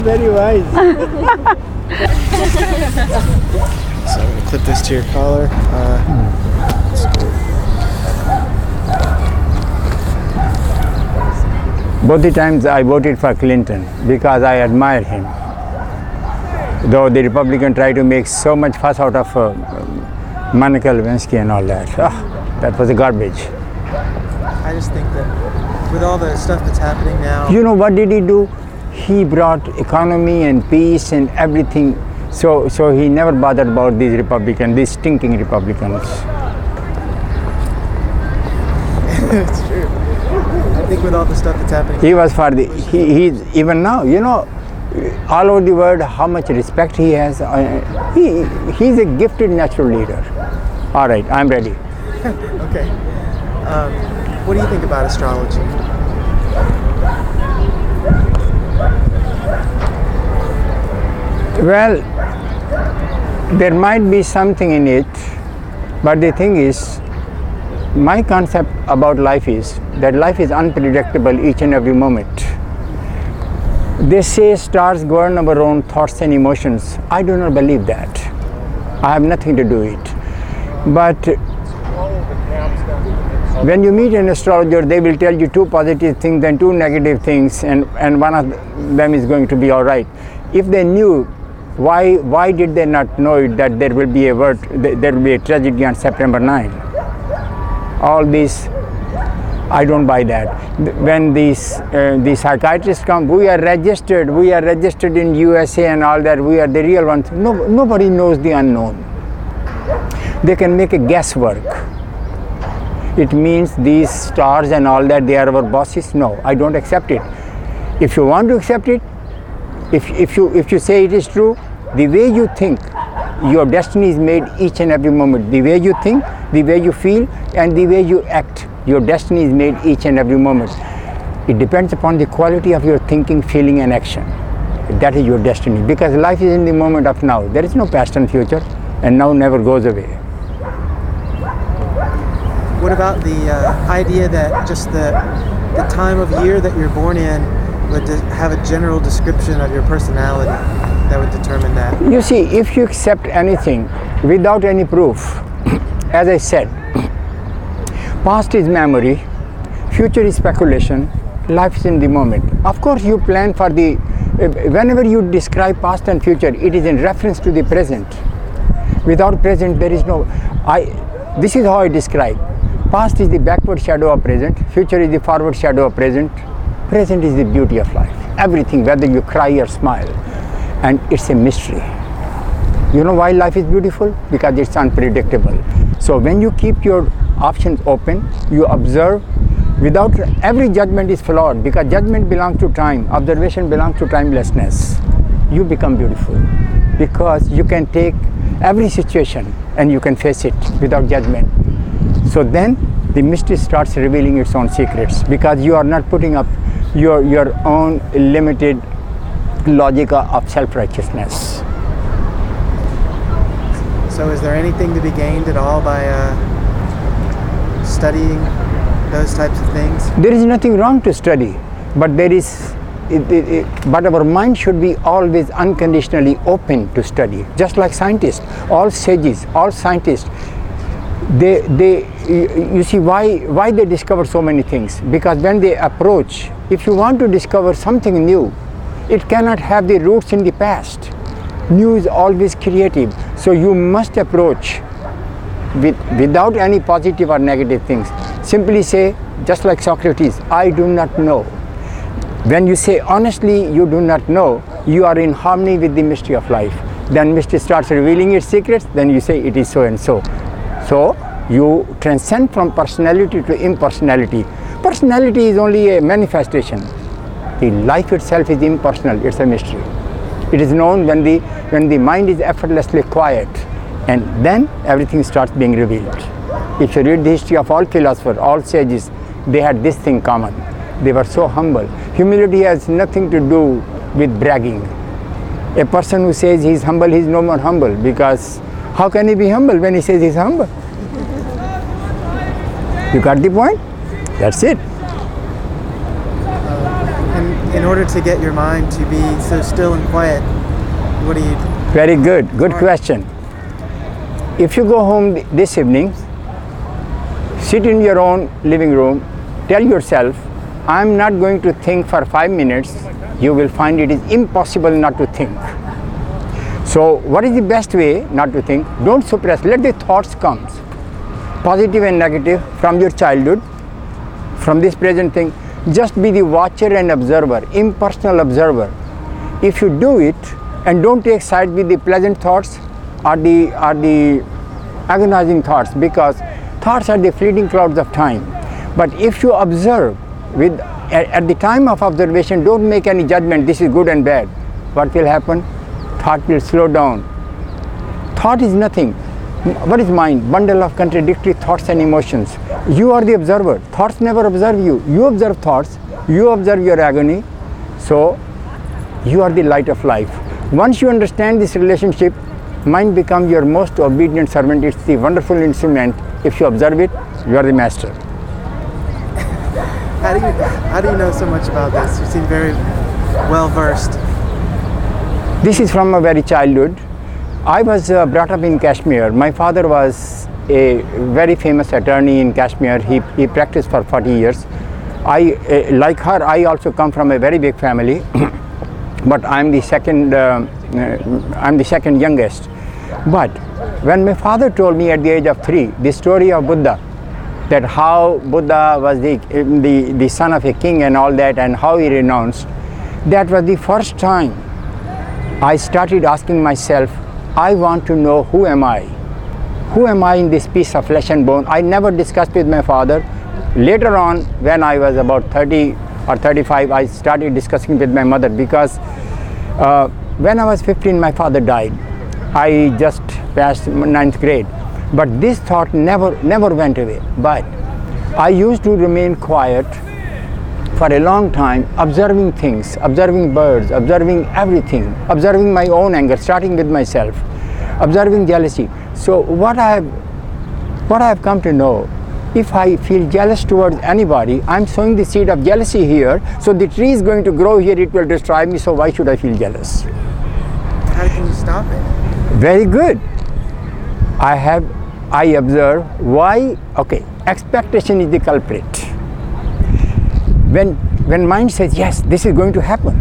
is very wise. so I'm gonna clip this to your collar. Uh, Both the times I voted for Clinton because I admire him. Though the Republican tried to make so much fuss out of uh, Monica Lewinsky and all that. Ah, that was a garbage. I just think that with all the stuff that's happening now, You know what did he do? He brought economy and peace and everything. So, so he never bothered about these Republicans, these stinking Republicans. it's true. I think with all the stuff that's happening, He was for the, he, he's even now, you know, all over the world, how much respect he has. Uh, he, he's a gifted natural leader. All right, I'm ready. okay. Um, what do you think about astrology? Well, there might be something in it, but the thing is, my concept about life is that life is unpredictable each and every moment. They say stars govern our own thoughts and emotions. I do not believe that. I have nothing to do it. But when you meet an astrologer, they will tell you two positive things and two negative things, and, and one of them is going to be all right. If they knew, why, why did they not know it, that there will be a word, there will be a tragedy on September 9? All this, I don't buy that. When these uh, the psychiatrists come, we are registered, we are registered in USA and all that, we are the real ones. No, nobody knows the unknown. They can make a guesswork it means these stars and all that they are our bosses no i don't accept it if you want to accept it if, if you if you say it is true the way you think your destiny is made each and every moment. The way you think the way you feel and the way you act your destiny is made each and every moment. It depends upon the quality of your thinking feeling and action. That is your destiny. Because life is in the moment of now. There is no past and future and now never goes away. What about the uh, idea that just the the time of year that you're born in would have a general description of your personality that would determine that? You see, if you accept anything without any proof, as I said, past is memory, future is speculation, life is in the moment. Of course, you plan for the, whenever you describe past and future, it is in reference to the present. Without present, there is no, I, this is how I describe. Past is the backward shadow of present, future is the forward shadow of present, present is the beauty of life. Everything, whether you cry or smile, and it's a mystery. You know why life is beautiful? Because it's unpredictable. So when you keep your options open, you observe without every judgment is flawed because judgment belongs to time, observation belongs to timelessness. You become beautiful because you can take every situation and you can face it without judgment. So then the mystery starts revealing its own secrets because you are not putting up your, your own limited logic of self righteousness. So, is there anything to be gained at all by uh, studying those types of things? There is nothing wrong to study, but there is. It, it, it, but our mind should be always unconditionally open to study, just like scientists. All sages, all scientists, they, they, you, you see why, why they discover so many things. Because when they approach, if you want to discover something new, it cannot have the roots in the past. New is always creative, so you must approach with, without any positive or negative things. Simply say, just like Socrates, I do not know. When you say honestly, you do not know, you are in harmony with the mystery of life. Then mystery starts revealing its secrets, then you say it is so and so. So you transcend from personality to impersonality. Personality is only a manifestation. The life itself is impersonal, it's a mystery. It is known when the, when the mind is effortlessly quiet and then everything starts being revealed. If you read the history of all philosophers, all sages, they had this thing common. They were so humble. Humility has nothing to do with bragging. A person who says he's humble, he's no more humble because how can he be humble when he says he's humble? You got the point? That's it. In order to get your mind to be so still and quiet, what do you? Very good. Good question. If you go home this evening, sit in your own living room, tell yourself, I'm not going to think for five minutes, you will find it is impossible not to think. So, what is the best way not to think? Don't suppress, let the thoughts come, positive and negative, from your childhood, from this present thing. Just be the watcher and observer, impersonal observer. If you do it and don't take side with the pleasant thoughts or the or the agonizing thoughts, because thoughts are the fleeting clouds of time. But if you observe with at, at the time of observation, don't make any judgment. This is good and bad. What will happen? Thought will slow down. Thought is nothing. What is mind? Bundle of contradictory thoughts and emotions. You are the observer. Thoughts never observe you. You observe thoughts. You observe your agony. So, you are the light of life. Once you understand this relationship, mind becomes your most obedient servant. It's the wonderful instrument. If you observe it, you are the master. How do you how do you know so much about this? You seem very well versed. This is from my very childhood. I was uh, brought up in Kashmir. My father was a very famous attorney in Kashmir. He, he practiced for 40 years. I, uh, like her, I also come from a very big family, but I'm the second. Uh, uh, I'm the second youngest. But when my father told me at the age of three the story of Buddha, that how Buddha was the, the, the son of a king and all that, and how he renounced, that was the first time I started asking myself, I want to know who am I? Who am I in this piece of flesh and bone? I never discussed with my father. Later on, when I was about 30 or 35, I started discussing with my mother because uh, when I was 15, my father died. I just passed ninth grade. But this thought never, never went away. But I used to remain quiet for a long time observing things, observing birds, observing everything, observing my own anger, starting with myself, observing jealousy. So what I have what I have come to know, if I feel jealous towards anybody, I'm sowing the seed of jealousy here. So the tree is going to grow here, it will destroy me. So why should I feel jealous? How can you stop it? Very good. I have I observe why okay, expectation is the culprit. When when mind says yes, this is going to happen,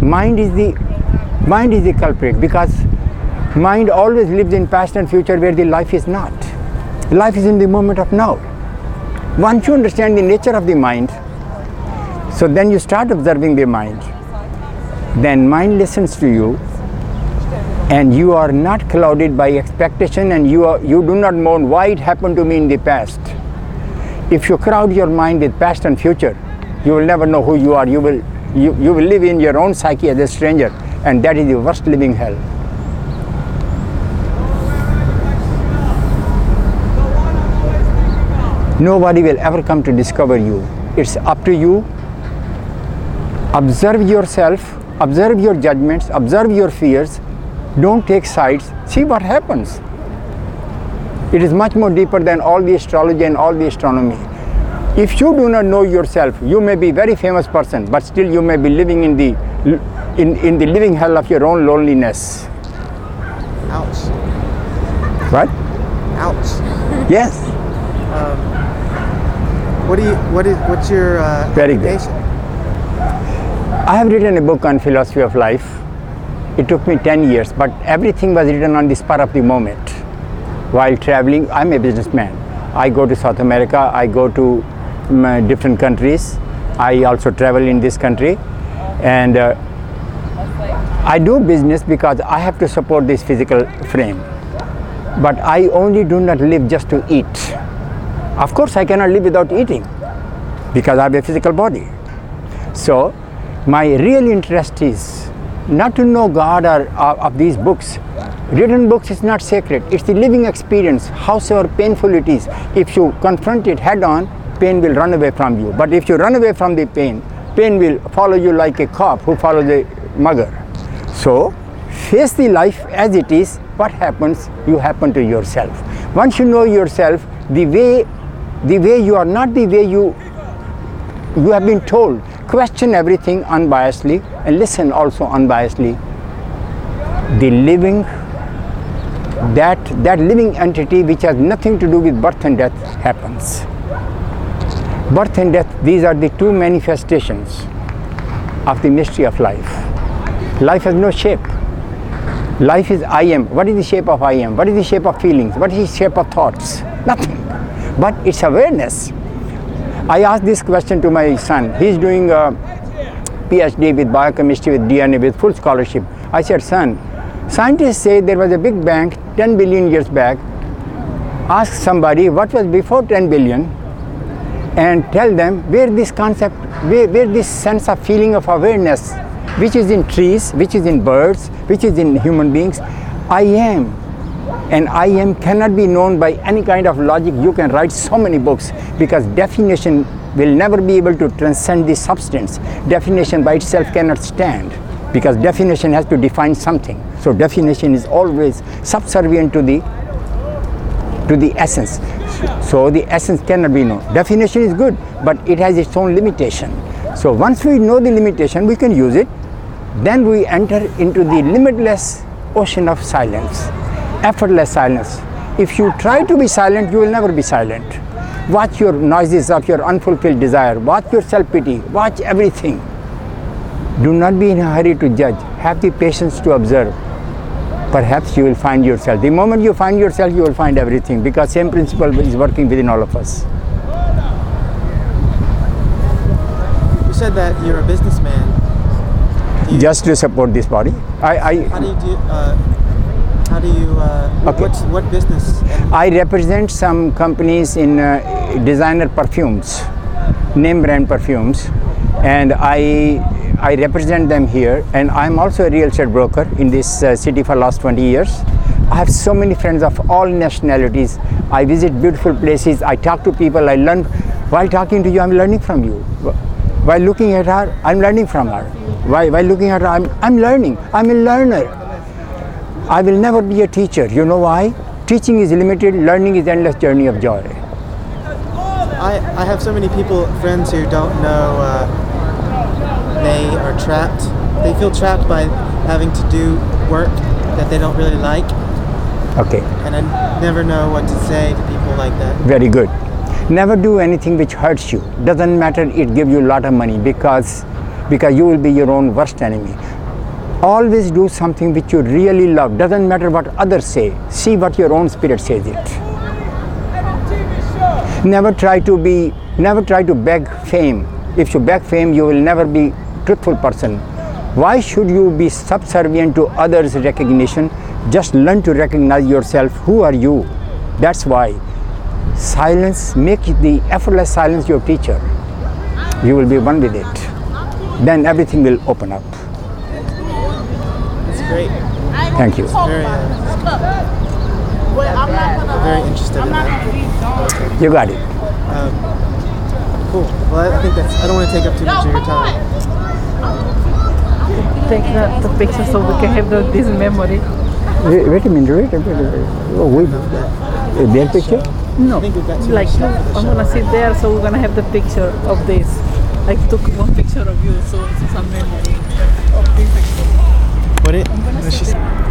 mind is the mind is the culprit because mind always lives in past and future where the life is not. Life is in the moment of now. Once you understand the nature of the mind, so then you start observing the mind. Then mind listens to you and you are not clouded by expectation and you, are, you do not mourn why it happened to me in the past. If you crowd your mind with past and future, you will never know who you are. You will, you, you will live in your own psyche as a stranger, and that is the worst living hell. Nobody will ever come to discover you. It's up to you. Observe yourself, observe your judgments, observe your fears, don't take sides, see what happens. It is much more deeper than all the astrology and all the astronomy. If you do not know yourself, you may be very famous person, but still you may be living in the in, in the living hell of your own loneliness. Ouch. Right? Ouch. Yes. What do you what is what's your uh, Very good. I have written a book on philosophy of life. It took me 10 years, but everything was written on the spur of the moment. While traveling, I'm a businessman. I go to South America, I go to mm, different countries. I also travel in this country. And uh, I do business because I have to support this physical frame. But I only do not live just to eat. Of course, I cannot live without eating because I have a physical body. So, my real interest is not to know God or uh, of these books. Written books is not sacred. It's the living experience, howsoever painful it is. If you confront it head on, pain will run away from you. But if you run away from the pain, pain will follow you like a cop who follows a mugger. So, face the life as it is. What happens, you happen to yourself. Once you know yourself, the way, the way you are not the way you you have been told question everything unbiasedly and listen also unbiasedly. The living, that, that living entity which has nothing to do with birth and death happens. Birth and death, these are the two manifestations of the mystery of life. Life has no shape. Life is I am. What is the shape of I am? What is the shape of feelings? What is the shape of thoughts? Nothing. But it's awareness. I asked this question to my son. He's doing a PhD with biochemistry with DNA with full scholarship. I said, son, scientists say there was a big bang 10 billion years back. Ask somebody what was before 10 billion and tell them where this concept, where, where this sense of feeling of awareness, which is in trees, which is in birds, which is in human beings, I am. And I am cannot be known by any kind of logic. You can write so many books because definition will never be able to transcend the substance. Definition by itself cannot stand because definition has to define something. So definition is always subservient to the to the essence. So the essence cannot be known. Definition is good, but it has its own limitation. So once we know the limitation, we can use it. Then we enter into the limitless ocean of silence, effortless silence. If you try to be silent, you will never be silent. Watch your noises of your unfulfilled desire. Watch your self pity. Watch everything. Do not be in a hurry to judge. Have the patience to observe perhaps you will find yourself. The moment you find yourself, you will find everything because same principle is working within all of us. You said that you're a businessman. You, Just to support this body. I, I, how do you do? Uh, how do you? Uh, Okay. What business? I represent some companies in uh, designer perfumes, name brand perfumes, and I I represent them here. And I'm also a real estate broker in this uh, city for last 20 years. I have so many friends of all nationalities. I visit beautiful places. I talk to people. I learn while talking to you. I'm learning from you. While looking at her, I'm learning from her. While, while looking at her, I'm, I'm learning. I'm a learner. I will never be a teacher. You know why? Teaching is limited, learning is endless journey of joy. I I have so many people friends who don't know. Uh, they are trapped. They feel trapped by having to do work that they don't really like, Okay, and I never know what to say to people like that. very good. Never do anything which hurts you. Doesn't matter it give you a lot of money because because you will be your own worst enemy. Always do something which you really love. Doesn't matter what others say. See what your own spirit says it. Never try to be never try to beg fame. If you beg fame, you will never be truthful person. Why should you be subservient to others' recognition? Just learn to recognize yourself. Who are you? That's why. Silence, make the effortless silence your teacher. You will be one with it. Then everything will open up. It's great. Thank you. Very, uh, very interested in that. You got it. Cool. Well, I I think that's. I don't want to take up too much of your time. Take the, the picture so we can have the, this memory. Wait, wait a minute. Wait a minute. Oh, wait. Uh, Their picture? No, I think we've got too like much you, time for the I'm gonna sit there, so we're gonna have the picture of this. I took one picture of you, so it's a memory of this. What it? What she said?